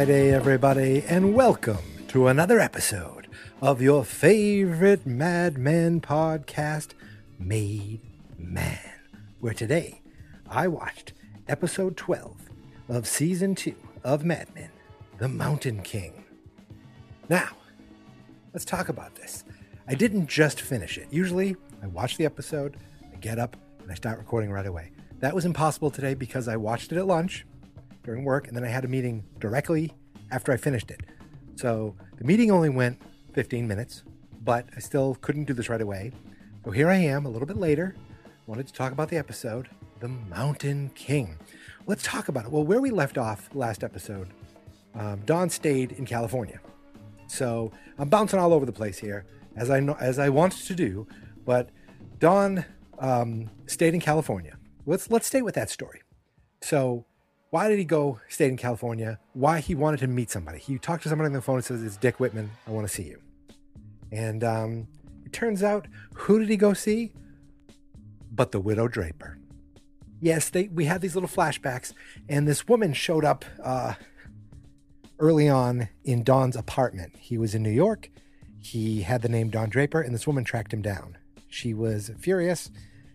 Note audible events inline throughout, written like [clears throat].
Friday, everybody, and welcome to another episode of your favorite Mad Men podcast, Made Man, where today I watched episode 12 of season 2 of Mad Men, The Mountain King. Now, let's talk about this. I didn't just finish it. Usually, I watch the episode, I get up, and I start recording right away. That was impossible today because I watched it at lunch during work, and then I had a meeting directly after I finished it. So the meeting only went 15 minutes, but I still couldn't do this right away. So here I am a little bit later. Wanted to talk about the episode, The Mountain King. Let's talk about it. Well, where we left off last episode, um, Don stayed in California. So I'm bouncing all over the place here, as I know, as I want to do. But Don um, stayed in California. Let's let's stay with that story. So why did he go stay in California? Why he wanted to meet somebody. He talked to somebody on the phone and says, It's Dick Whitman. I want to see you. And um, it turns out, who did he go see? But the widow Draper. Yes, they we had these little flashbacks, and this woman showed up uh, early on in Don's apartment. He was in New York. He had the name Don Draper, and this woman tracked him down. She was furious.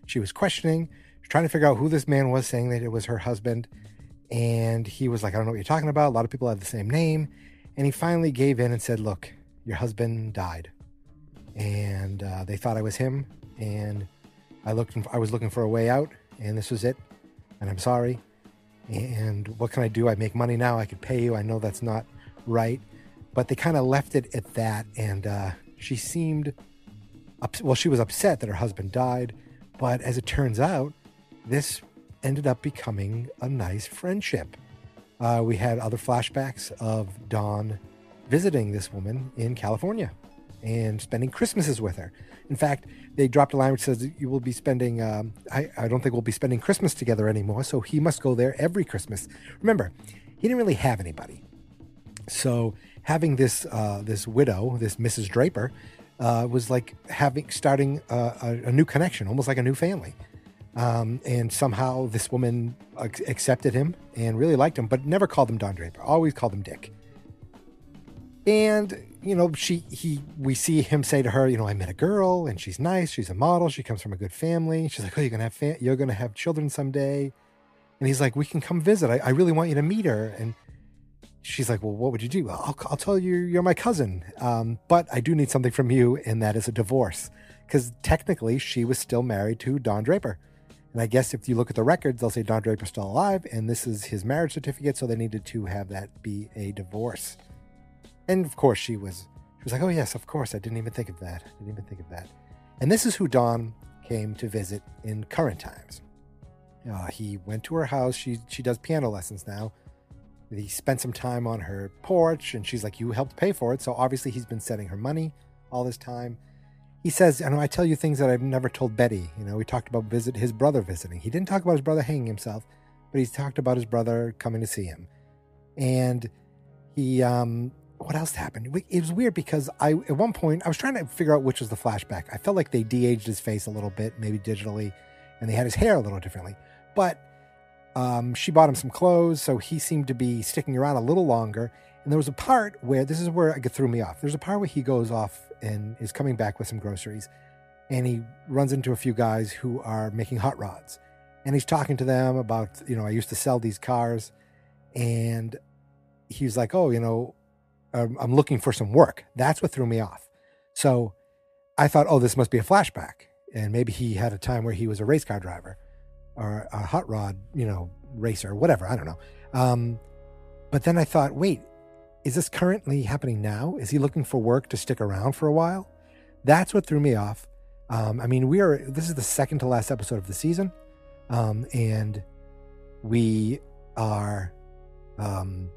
She was questioning, trying to figure out who this man was, saying that it was her husband. And he was like, I don't know what you're talking about. A lot of people have the same name. And he finally gave in and said, Look, your husband died. And uh, they thought I was him. And I looked, I was looking for a way out, and this was it. And I'm sorry. And what can I do? I make money now. I could pay you. I know that's not right. But they kind of left it at that. And uh, she seemed, ups- well, she was upset that her husband died. But as it turns out, this ended up becoming a nice friendship. Uh, we had other flashbacks of Don visiting this woman in California and spending Christmases with her. In fact, they dropped a line which says, You will be spending, um, I, I don't think we'll be spending Christmas together anymore. So he must go there every Christmas. Remember, he didn't really have anybody. So having this, uh, this widow, this Mrs. Draper, uh, was like having, starting a, a, a new connection, almost like a new family. Um, and somehow this woman ac- accepted him and really liked him, but never called him Don Draper. Always called him Dick. And you know, she he we see him say to her, you know, I met a girl and she's nice. She's a model. She comes from a good family. She's like, oh, you're gonna have you're gonna have children someday. And he's like, we can come visit. I, I really want you to meet her. And she's like, well, what would you do? Well, I'll, I'll tell you, you're my cousin. Um, but I do need something from you, and that is a divorce. Because technically, she was still married to Don Draper. And I guess if you look at the records, they'll say Don Draper's still alive, and this is his marriage certificate, so they needed to have that be a divorce. And of course, she was she was like, "Oh yes, of course. I didn't even think of that. I didn't even think of that." And this is who Don came to visit in current times. Uh, he went to her house. She she does piano lessons now. He spent some time on her porch, and she's like, "You helped pay for it." So obviously, he's been sending her money all this time he says, I know I tell you things that I've never told Betty. You know, we talked about visit his brother visiting. He didn't talk about his brother hanging himself, but he talked about his brother coming to see him. And he, um, what else happened? It was weird because I, at one point, I was trying to figure out which was the flashback. I felt like they de-aged his face a little bit, maybe digitally, and they had his hair a little differently. But um, she bought him some clothes, so he seemed to be sticking around a little longer. And there was a part where this is where it threw me off. There's a part where he goes off and is coming back with some groceries, and he runs into a few guys who are making hot rods, and he's talking to them about, you know, I used to sell these cars, and he's like, oh, you know, um, I'm looking for some work. That's what threw me off. So I thought, oh, this must be a flashback, and maybe he had a time where he was a race car driver or a hot rod, you know, racer, whatever. I don't know. Um, but then I thought, wait, is this currently happening now? Is he looking for work to stick around for a while? That's what threw me off. Um, I mean, we are, this is the second to last episode of the season. Um, and we are, um,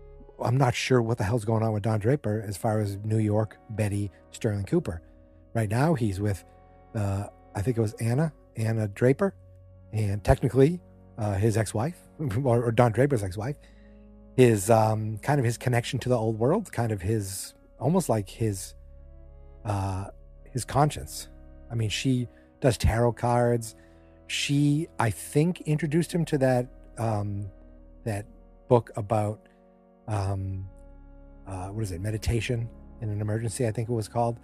I'm not sure what the hell's going on with Don Draper as far as New York, Betty, Sterling Cooper. Right now, he's with, uh, I think it was Anna, Anna Draper, and technically uh, his ex wife, [laughs] or, or Don Draper's ex wife his um, kind of his connection to the old world, kind of his almost like his uh, his conscience. I mean, she does tarot cards. She, I think, introduced him to that um, that book about um, uh, what is it, meditation in an emergency, I think it was called.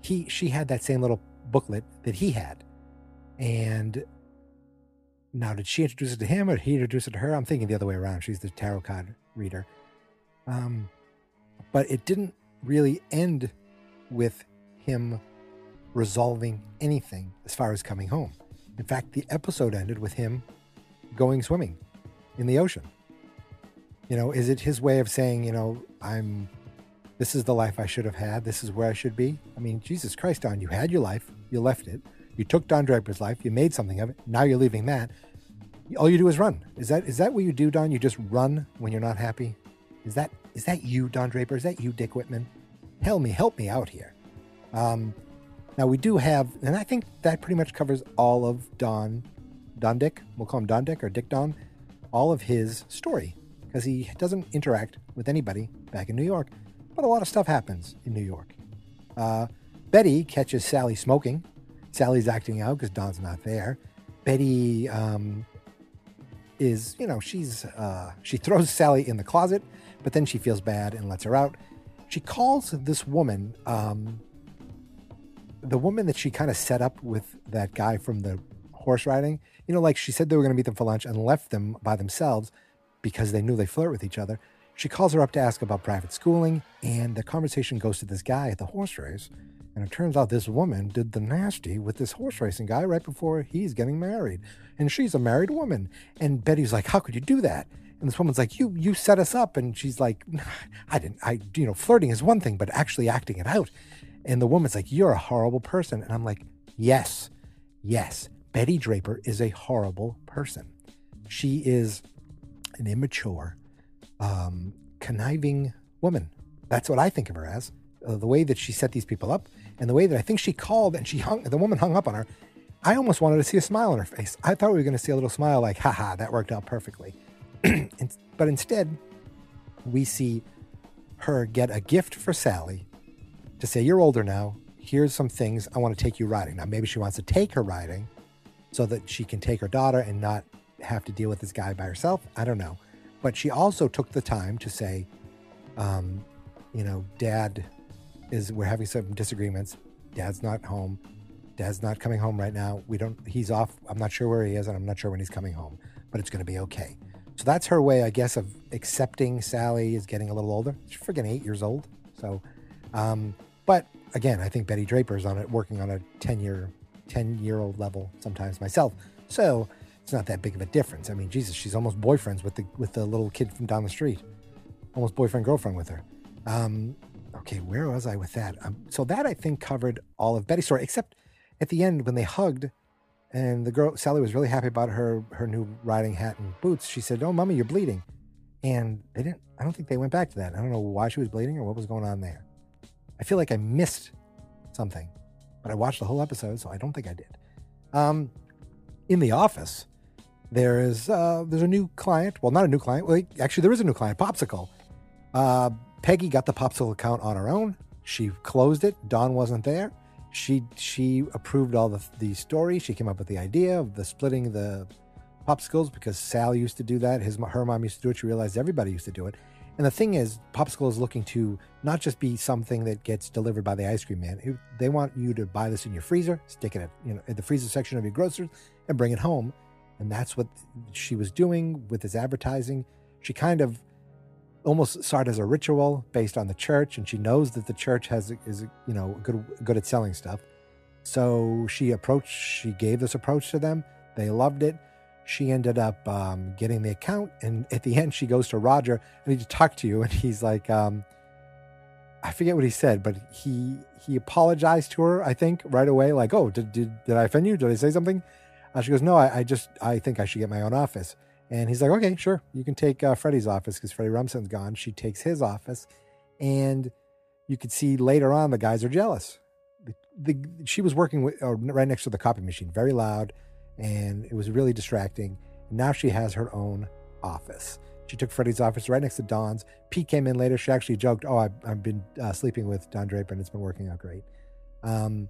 He, she had that same little booklet that he had. And now, did she introduce it to him or did he introduce it to her? I'm thinking the other way around. She's the tarot card reader. Um, but it didn't really end with him resolving anything as far as coming home. In fact, the episode ended with him going swimming in the ocean. You know, is it his way of saying, you know, I'm this is the life I should have had. This is where I should be. I mean, Jesus Christ, Don, you had your life, you left it. You took Don Draper's life, you made something of it. Now you're leaving that. All you do is run. Is that is that what you do, Don? You just run when you're not happy? Is that is that you, Don Draper? Is that you, Dick Whitman? Help me, help me out here. Um, now we do have, and I think that pretty much covers all of Don, Don Dick. We'll call him Don Dick or Dick Don. All of his story because he doesn't interact with anybody back in New York, but a lot of stuff happens in New York. Uh, Betty catches Sally smoking. Sally's acting out because Don's not there. Betty um, is, you know, she's uh, she throws Sally in the closet, but then she feels bad and lets her out. She calls this woman, um, the woman that she kind of set up with that guy from the horse riding. You know, like she said they were going to meet them for lunch and left them by themselves because they knew they flirt with each other. She calls her up to ask about private schooling, and the conversation goes to this guy at the horse race. And it turns out this woman did the nasty with this horse racing guy right before he's getting married. And she's a married woman. And Betty's like, How could you do that? And this woman's like, You you set us up. And she's like, [laughs] I didn't I you know, flirting is one thing, but actually acting it out. And the woman's like, You're a horrible person. And I'm like, Yes, yes. Betty Draper is a horrible person. She is an immature, um, conniving woman. That's what I think of her as. Uh, the way that she set these people up and the way that I think she called and she hung, the woman hung up on her. I almost wanted to see a smile on her face. I thought we were going to see a little smile like, haha, that worked out perfectly. [clears throat] but instead, we see her get a gift for Sally to say, You're older now. Here's some things I want to take you riding. Now, maybe she wants to take her riding so that she can take her daughter and not have to deal with this guy by herself. I don't know. But she also took the time to say, um, you know, dad is, we're having some disagreements. Dad's not home. Dad's not coming home right now. We don't, he's off. I'm not sure where he is and I'm not sure when he's coming home, but it's going to be okay. So that's her way, I guess, of accepting Sally is getting a little older. She's freaking eight years old. So, um, but again, I think Betty Draper's on it, working on a 10 year, 10 year old level sometimes myself. So it's not that big of a difference. I mean, Jesus, she's almost boyfriends with the, with the little kid from down the street, almost boyfriend, girlfriend with her. Um, okay, where was I with that? Um, so that I think covered all of Betty's story, except at the end when they hugged and the girl, Sally was really happy about her, her new riding hat and boots. She said, Oh, mommy, you're bleeding. And they didn't, I don't think they went back to that. I don't know why she was bleeding or what was going on there. I feel like I missed something, but I watched the whole episode, so I don't think I did. Um, in the office, there is uh, there's a new client. Well, not a new client. Well, actually, there is a new client, Popsicle. Uh, Peggy got the Popsicle account on her own. She closed it. Don wasn't there. She she approved all the the story. She came up with the idea of the splitting the popsicles because Sal used to do that. His her mom used to do it. She realized everybody used to do it. And the thing is, Popsicle is looking to not just be something that gets delivered by the ice cream man. They want you to buy this in your freezer, stick it at, you know, in the freezer section of your groceries, and bring it home. And that's what she was doing with this advertising. She kind of almost saw it as a ritual based on the church, and she knows that the church has is you know good good at selling stuff. So she approached, she gave this approach to them. They loved it she ended up um, getting the account. And at the end, she goes to Roger, I need to talk to you. [laughs] And he's like, um, I forget what he said, but he he apologized to her, I think, right away. Like, oh, did, did, did I offend you? Did I say something? Uh, she goes, no, I, I, just, I think I should get my own office. And he's like, okay, sure. You can take uh, Freddie's office because Freddie Rumsen's gone. She takes his office. And you could see later on the guys are jealous. The, the, she was working with, uh, right next to the copy machine, very loud and it was really distracting. Now she has her own office. She took Freddie's office right next to Don's. Pete came in later. She actually joked, "Oh, I've, I've been uh, sleeping with Don Draper, and it's been working out great." Um,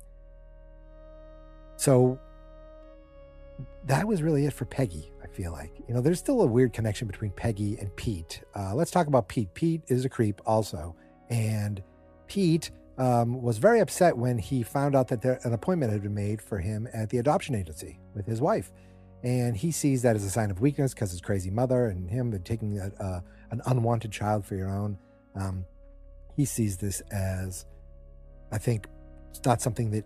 so that was really it for Peggy, I feel like. You know, there's still a weird connection between Peggy and Pete. Uh, let's talk about Pete. Pete is a creep also. And Pete um, was very upset when he found out that there, an appointment had been made for him at the adoption agency with his wife. And he sees that as a sign of weakness because his crazy mother and him had taking a, an unwanted child for your own. Um, he sees this as, I think, it's not something that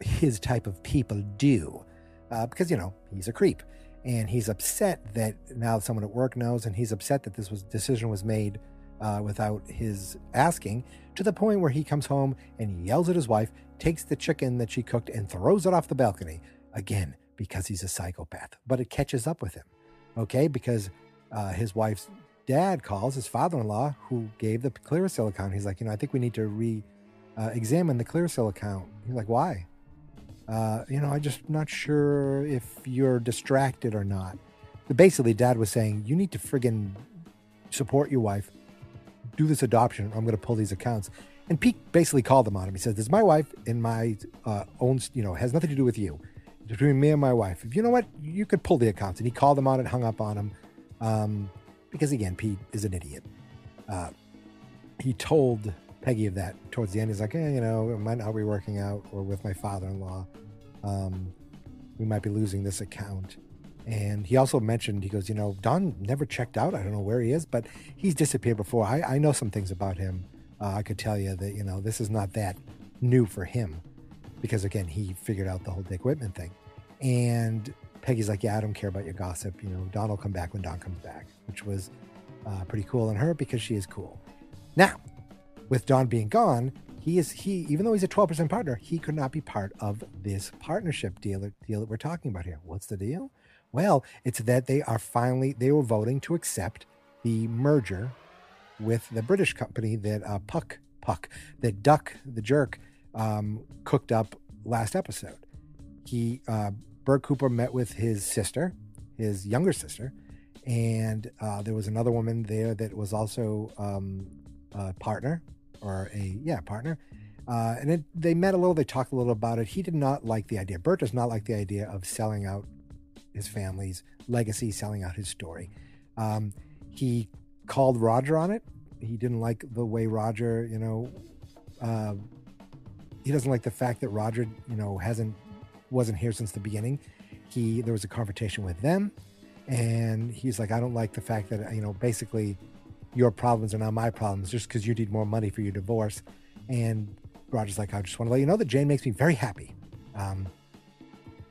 his type of people do uh, because, you know, he's a creep. And he's upset that now someone at work knows, and he's upset that this was decision was made uh, without his asking, to the point where he comes home and yells at his wife, takes the chicken that she cooked, and throws it off the balcony. Again, because he's a psychopath. But it catches up with him, okay? Because uh, his wife's dad calls his father-in-law, who gave the Clearasil account. He's like, you know, I think we need to re-examine uh, the Clearasil account. He's like, why? Uh, you know, I'm just not sure if you're distracted or not. But basically, dad was saying, you need to friggin' support your wife do this adoption. I'm going to pull these accounts. And Pete basically called them on him. He says, "This is my wife and my uh, own. You know, has nothing to do with you. It's between me and my wife. If you know what, you could pull the accounts." And he called them on it, hung up on him, um, because again, Pete is an idiot. Uh, he told Peggy of that towards the end. He's like, eh, you know, it might not be working out, or with my father-in-law, um, we might be losing this account. And he also mentioned, he goes, you know, Don never checked out. I don't know where he is, but he's disappeared before. I, I know some things about him. Uh, I could tell you that, you know, this is not that new for him because, again, he figured out the whole Dick Whitman thing. And Peggy's like, yeah, I don't care about your gossip. You know, Don will come back when Don comes back, which was uh, pretty cool on her because she is cool. Now, with Don being gone, he is he even though he's a 12% partner, he could not be part of this partnership deal deal that we're talking about here. What's the deal? Well, it's that they are finally they were voting to accept the merger with the British company that uh, Puck Puck that Duck the Jerk um, cooked up last episode. He uh, Bert Cooper met with his sister, his younger sister, and uh, there was another woman there that was also um, a partner or a yeah partner. Uh, and it, they met a little. They talked a little about it. He did not like the idea. Bert does not like the idea of selling out his family's legacy, selling out his story. Um, he called Roger on it. He didn't like the way Roger, you know, uh, he doesn't like the fact that Roger, you know, hasn't wasn't here since the beginning. He there was a confrontation with them, and he's like, I don't like the fact that you know, basically, your problems are now my problems just because you need more money for your divorce. And Roger's like, I just want to let you know that Jane makes me very happy. Um,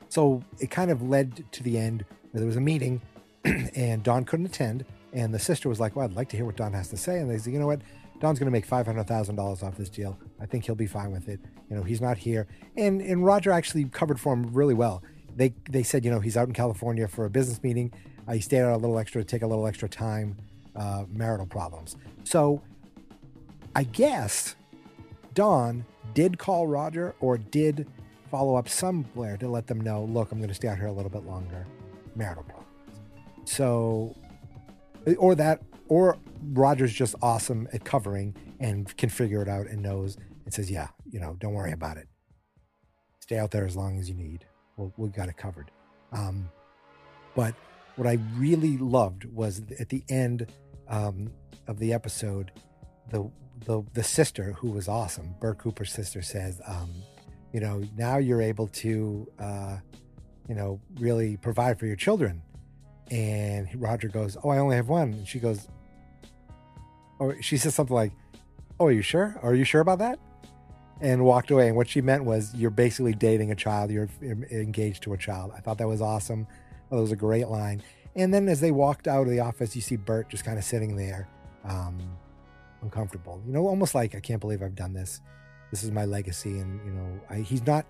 so it kind of led to the end where there was a meeting [clears throat] and Don couldn't attend. And the sister was like, Well, I'd like to hear what Don has to say. And they said, You know what? Don's going to make $500,000 off this deal. I think he'll be fine with it. You know, he's not here. And, and Roger actually covered for him really well. They, they said, you know, he's out in California for a business meeting. Uh, he stayed out a little extra to take a little extra time, uh, marital problems. So I guess Don did call Roger or did follow up somewhere to let them know, look, I'm going to stay out here a little bit longer. Marital problems. So, or that, or Roger's just awesome at covering and can figure it out and knows and says, yeah, you know, don't worry about it. Stay out there as long as you need. We'll, we got it covered. Um, but what I really loved was at the end um, of the episode, the the the sister who was awesome, Bert Cooper's sister says, um, you know, now you're able to, uh, you know, really provide for your children. And Roger goes, Oh, I only have one. And she goes, Oh, she says something like, Oh, are you sure? Are you sure about that? And walked away. And what she meant was, You're basically dating a child, you're engaged to a child. I thought that was awesome. That was a great line. And then as they walked out of the office, you see Bert just kind of sitting there, um, uncomfortable. You know, almost like, I can't believe I've done this. This is my legacy and you know I, he's not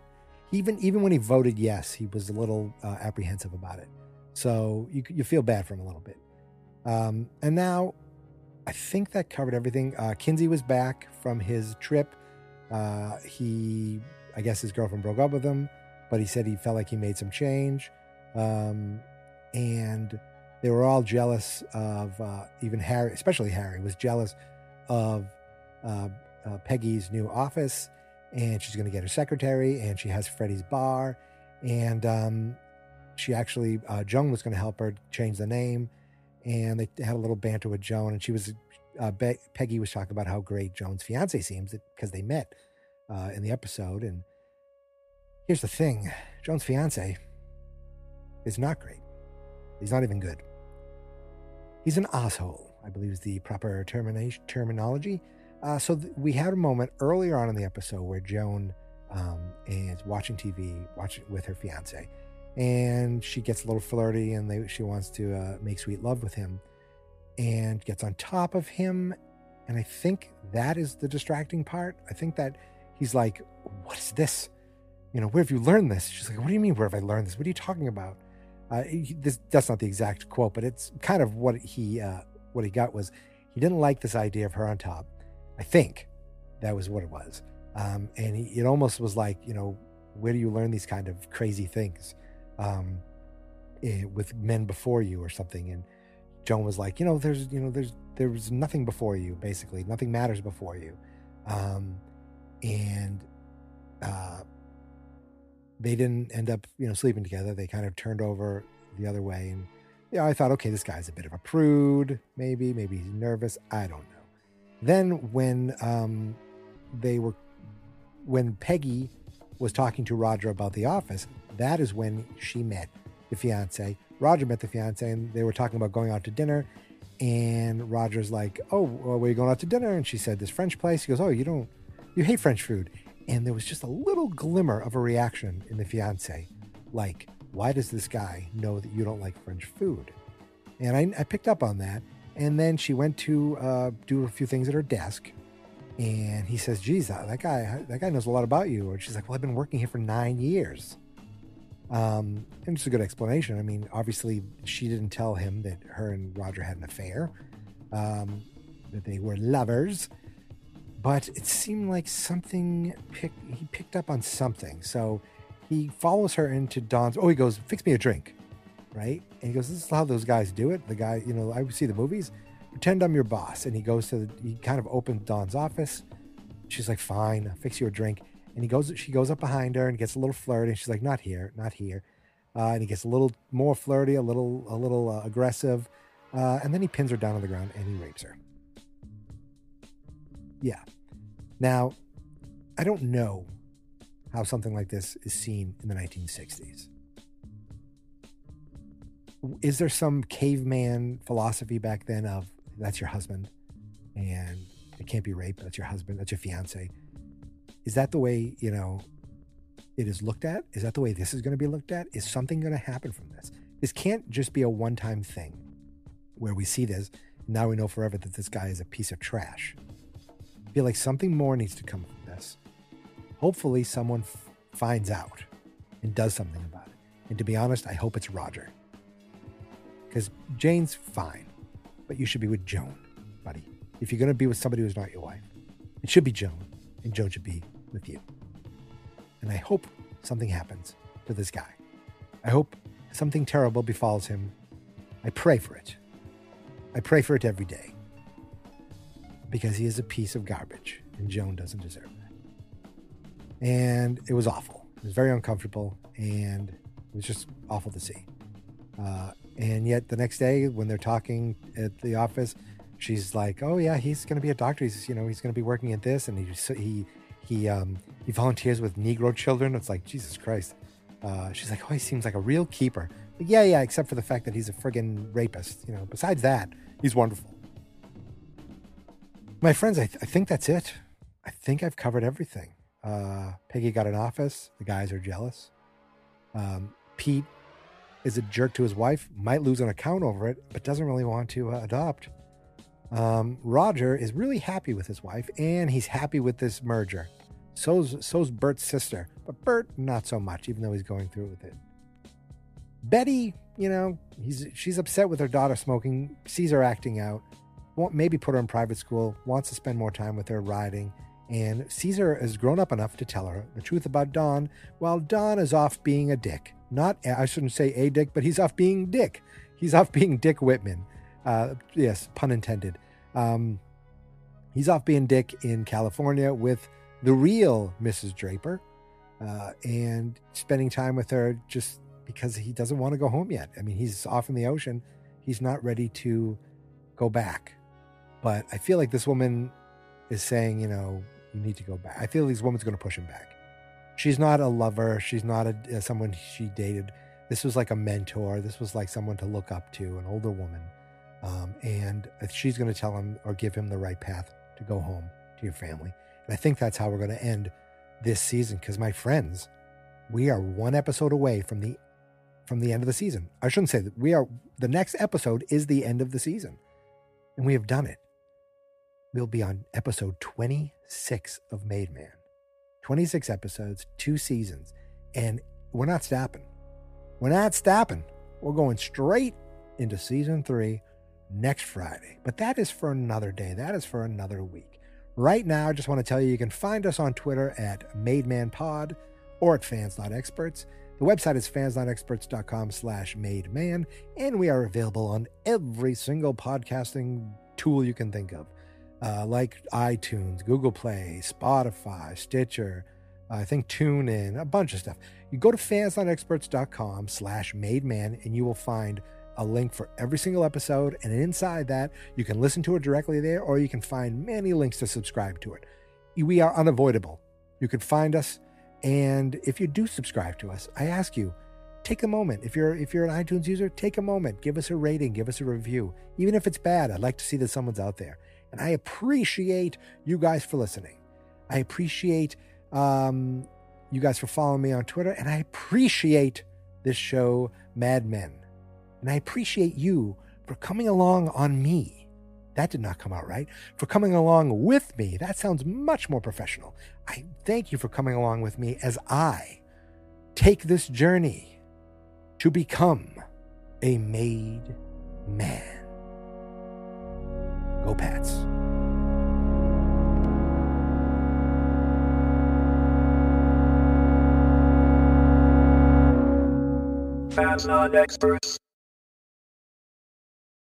even even when he voted yes he was a little uh, apprehensive about it. So you, you feel bad for him a little bit. Um, and now i think that covered everything. Uh, kinsey was back from his trip. Uh, he i guess his girlfriend broke up with him but he said he felt like he made some change um, and they were all jealous of uh, even harry especially harry was jealous of uh, uh, Peggy's new office, and she's going to get her secretary, and she has Freddie's bar, and um, she actually uh, Joan was going to help her change the name, and they had a little banter with Joan, and she was uh, Be- Peggy was talking about how great Joan's fiance seems because they met uh, in the episode, and here's the thing: Joan's fiance is not great. He's not even good. He's an asshole, I believe is the proper termination terminology. Uh, so th- we had a moment earlier on in the episode where Joan um, is watching TV, watching with her fiance, and she gets a little flirty and they, she wants to uh, make sweet love with him, and gets on top of him, and I think that is the distracting part. I think that he's like, "What is this? You know, where have you learned this?" She's like, "What do you mean? Where have I learned this? What are you talking about?" Uh, this that's not the exact quote, but it's kind of what he uh, what he got was he didn't like this idea of her on top. I think that was what it was, um, and he, it almost was like you know where do you learn these kind of crazy things um, eh, with men before you or something? And Joan was like, you know, there's you know there's there's nothing before you basically, nothing matters before you, um, and uh, they didn't end up, you know, sleeping together. They kind of turned over the other way. And yeah, I thought, okay, this guy's a bit of a prude, maybe, maybe he's nervous. I don't know. Then when um, they were, when Peggy was talking to Roger about the office, that is when she met the fiance. Roger met the fiance, and they were talking about going out to dinner. And Roger's like, "Oh, well, where are you going out to dinner?" And she said, "This French place." He goes, "Oh, you don't, you hate French food." And there was just a little glimmer of a reaction in the fiance, like, "Why does this guy know that you don't like French food?" And I, I picked up on that. And then she went to uh, do a few things at her desk, and he says, "Geez, that that guy, that guy knows a lot about you." And she's like, "Well, I've been working here for nine years." Um, and it's a good explanation. I mean, obviously, she didn't tell him that her and Roger had an affair, um, that they were lovers, but it seemed like something pick, he picked up on something. So he follows her into Don's. Oh, he goes, "Fix me a drink," right? And he goes, "This is how those guys do it." The guy, you know, I see the movies. Pretend I'm your boss, and he goes to. The, he kind of opens Don's office. She's like, "Fine, I'll fix you a drink." And he goes, she goes up behind her and gets a little flirty. And she's like, "Not here, not here." Uh, and he gets a little more flirty, a little, a little uh, aggressive, uh, and then he pins her down on the ground and he rapes her. Yeah. Now, I don't know how something like this is seen in the 1960s. Is there some caveman philosophy back then of that's your husband and it can't be rape, that's your husband, that's your fiance? Is that the way, you know, it is looked at? Is that the way this is going to be looked at? Is something going to happen from this? This can't just be a one time thing where we see this. Now we know forever that this guy is a piece of trash. I feel like something more needs to come from this. Hopefully, someone f- finds out and does something about it. And to be honest, I hope it's Roger. Because Jane's fine, but you should be with Joan, buddy. If you're going to be with somebody who's not your wife, it should be Joan, and Joan should be with you. And I hope something happens to this guy. I hope something terrible befalls him. I pray for it. I pray for it every day. Because he is a piece of garbage, and Joan doesn't deserve that. And it was awful. It was very uncomfortable, and it was just awful to see. Uh, and yet, the next day, when they're talking at the office, she's like, "Oh yeah, he's going to be a doctor. He's you know he's going to be working at this, and he he he um, he volunteers with Negro children." It's like Jesus Christ. Uh, she's like, "Oh, he seems like a real keeper." Like, yeah, yeah, except for the fact that he's a friggin' rapist. You know, besides that, he's wonderful. My friends, I, th- I think that's it. I think I've covered everything. Uh, Peggy got an office. The guys are jealous. Um, Pete is a jerk to his wife, might lose an account over it, but doesn't really want to uh, adopt. Um, Roger is really happy with his wife, and he's happy with this merger. So's so's Bert's sister, but Bert not so much, even though he's going through with it. Betty, you know, he's she's upset with her daughter smoking, sees her acting out, maybe put her in private school, wants to spend more time with her riding, and Caesar has grown up enough to tell her the truth about Don, while Don is off being a dick. Not, I shouldn't say a dick, but he's off being Dick. He's off being Dick Whitman. Uh, yes, pun intended. Um, he's off being Dick in California with the real Mrs. Draper uh, and spending time with her. Just because he doesn't want to go home yet. I mean, he's off in the ocean. He's not ready to go back. But I feel like this woman is saying, you know, you need to go back. I feel like this woman's going to push him back. She's not a lover. She's not a, uh, someone she dated. This was like a mentor. This was like someone to look up to, an older woman. Um, and she's going to tell him or give him the right path to go home to your family. And I think that's how we're going to end this season. Because my friends, we are one episode away from the from the end of the season. I shouldn't say that we are. The next episode is the end of the season, and we have done it. We'll be on episode 26 of Made Man. 26 episodes, two seasons, and we're not stopping. We're not stopping. We're going straight into season three next Friday. But that is for another day. That is for another week. Right now, I just want to tell you you can find us on Twitter at MadeManPod or at fans.experts. The website is fans.experts.com slash mademan, and we are available on every single podcasting tool you can think of, uh, like iTunes, Google Play, Spotify, Stitcher, I think TuneIn, a bunch of stuff. You go to fans.experts.com slash mademan, and you will find a link for every single episode. And inside that, you can listen to it directly there, or you can find many links to subscribe to it. We are unavoidable. You can find us and if you do subscribe to us, I ask you, take a moment. If you're if you're an iTunes user, take a moment, give us a rating, give us a review. Even if it's bad, I'd like to see that someone's out there. And I appreciate you guys for listening. I appreciate um, you guys for following me on Twitter, and I appreciate this show, Mad Men. And I appreciate you for coming along on me that did not come out right. For coming along with me. That sounds much more professional. I thank you for coming along with me as I take this journey to become a made man. Go, Pats. Fans not experts.